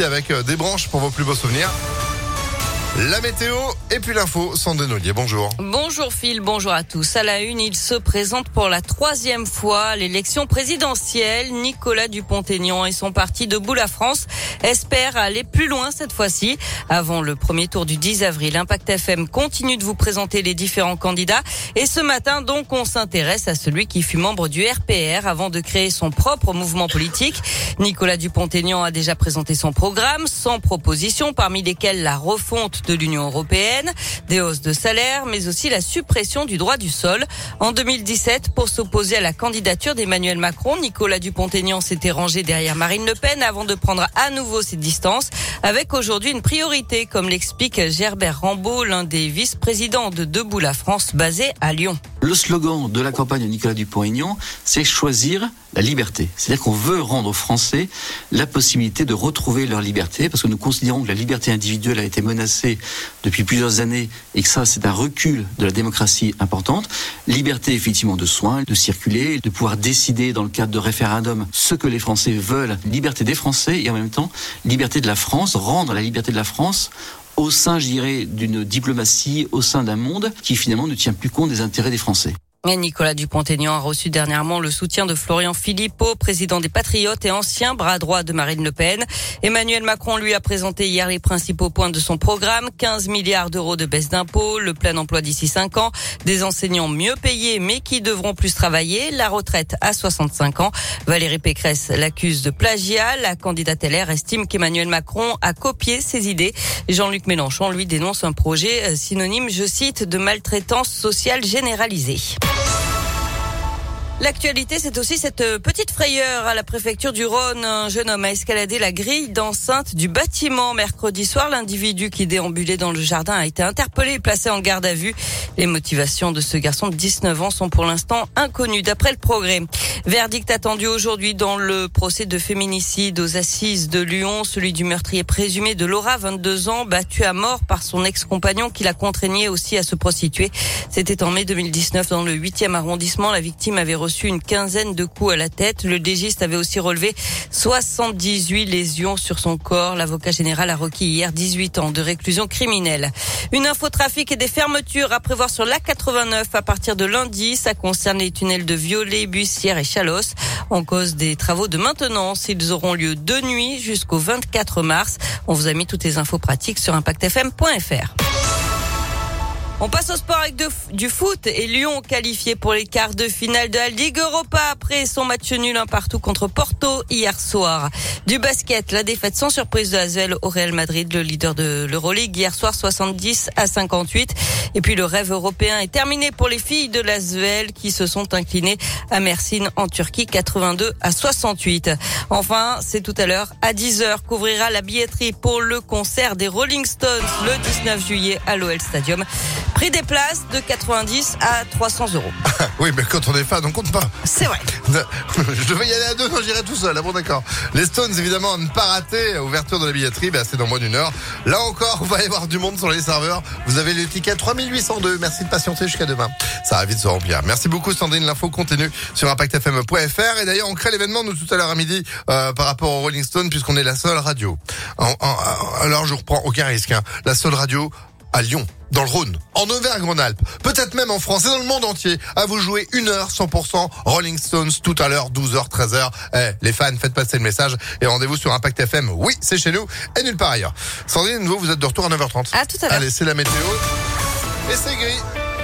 avec euh, des branches pour vos plus beaux souvenirs. La météo et puis l'info, sans Ollier. Bonjour. Bonjour Phil, bonjour à tous. À la une, il se présente pour la troisième fois l'élection présidentielle. Nicolas Dupont-Aignan et son parti Debout la France espèrent aller plus loin cette fois-ci. Avant le premier tour du 10 avril, Impact FM continue de vous présenter les différents candidats. Et ce matin, donc, on s'intéresse à celui qui fut membre du RPR avant de créer son propre mouvement politique. Nicolas Dupont-Aignan a déjà présenté son programme, sans propositions, parmi lesquelles la refonte de l'Union européenne, des hausses de salaire, mais aussi la suppression du droit du sol. En 2017, pour s'opposer à la candidature d'Emmanuel Macron, Nicolas Dupont-Aignan s'était rangé derrière Marine Le Pen avant de prendre à nouveau ses distances, avec aujourd'hui une priorité, comme l'explique Gerbert Rambaud, l'un des vice-présidents de Debout la France, basé à Lyon. Le slogan de la campagne de Nicolas Dupont-Aignan, c'est choisir la liberté. C'est-à-dire qu'on veut rendre aux Français la possibilité de retrouver leur liberté, parce que nous considérons que la liberté individuelle a été menacée depuis plusieurs années et que ça, c'est un recul de la démocratie importante. Liberté, effectivement, de soins, de circuler, de pouvoir décider dans le cadre de référendum ce que les Français veulent. Liberté des Français et en même temps, liberté de la France, rendre la liberté de la France au sein, je dirais, d'une diplomatie, au sein d'un monde qui finalement ne tient plus compte des intérêts des Français. Nicolas Dupont-Aignan a reçu dernièrement le soutien de Florian Philippot, président des Patriotes et ancien bras droit de Marine Le Pen. Emmanuel Macron lui a présenté hier les principaux points de son programme. 15 milliards d'euros de baisse d'impôts, le plein emploi d'ici 5 ans, des enseignants mieux payés mais qui devront plus travailler, la retraite à 65 ans. Valérie Pécresse l'accuse de plagiat. La candidate LR estime qu'Emmanuel Macron a copié ses idées. Jean-Luc Mélenchon lui dénonce un projet synonyme, je cite, de maltraitance sociale généralisée. L'actualité, c'est aussi cette euh, petite frayeur à la préfecture du Rhône. Un jeune homme a escaladé la grille d'enceinte du bâtiment mercredi soir. L'individu qui déambulait dans le jardin a été interpellé et placé en garde à vue. Les motivations de ce garçon de 19 ans sont pour l'instant inconnues d'après le progrès. Verdict attendu aujourd'hui dans le procès de féminicide aux assises de Lyon, celui du meurtrier présumé de Laura, 22 ans, battu à mort par son ex-compagnon qui la contraignait aussi à se prostituer. C'était en mai 2019 dans le 8e arrondissement. La victime avait une quinzaine de coups à la tête. Le légiste avait aussi relevé 78 lésions sur son corps. L'avocat général a requis hier 18 ans de réclusion criminelle. Une infotrafic et des fermetures à prévoir sur l'A89 à partir de lundi. Ça concerne les tunnels de Violet, Bussière et Chalos. En cause des travaux de maintenance, ils auront lieu de nuit jusqu'au 24 mars. On vous a mis toutes les infos pratiques sur impactfm.fr. On passe au sport avec du foot et Lyon qualifié pour les quarts de finale de la Ligue Europa après son match nul un partout contre Porto hier soir. Du basket, la défaite sans surprise de Azuel au Real Madrid, le leader de l'Euroleague hier soir 70 à 58. Et puis le rêve européen est terminé pour les filles de l'Asvel qui se sont inclinées à Mersin en Turquie 82 à 68. Enfin, c'est tout à l'heure à 10h qu'ouvrira la billetterie pour le concert des Rolling Stones le 19 juillet à l'OL Stadium. Prix des places de 90 à 300 euros. oui, mais quand on est fan, on compte pas. C'est vrai. Je devais y aller à deux, non, j'irai tout seul. Ah bon, d'accord. Les Stones, évidemment, ne pas rater. Ouverture de la billetterie, ben, c'est dans moins d'une heure. Là encore, vous va y avoir du monde sur les serveurs. Vous avez les tickets 3802. Merci de patienter jusqu'à demain. Ça va vite se remplir. Merci beaucoup, Sandrine. L'info continue sur impactfm.fr. Et d'ailleurs, on crée l'événement, nous, tout à l'heure à midi, euh, par rapport au Rolling Stone, puisqu'on est la seule radio. alors, je reprends aucun risque. Hein. La seule radio à Lyon dans le Rhône, en Auvergne-Rhône-Alpes, peut-être même en France et dans le monde entier, à vous jouer une heure 100% Rolling Stones tout à l'heure, 12h, 13h. Eh, les fans, faites passer le message et rendez-vous sur Impact FM. Oui, c'est chez nous et nulle part ailleurs. Sandrine, vous, vous êtes de retour à 9h30. À tout à l'heure. Allez, c'est la météo et c'est gris.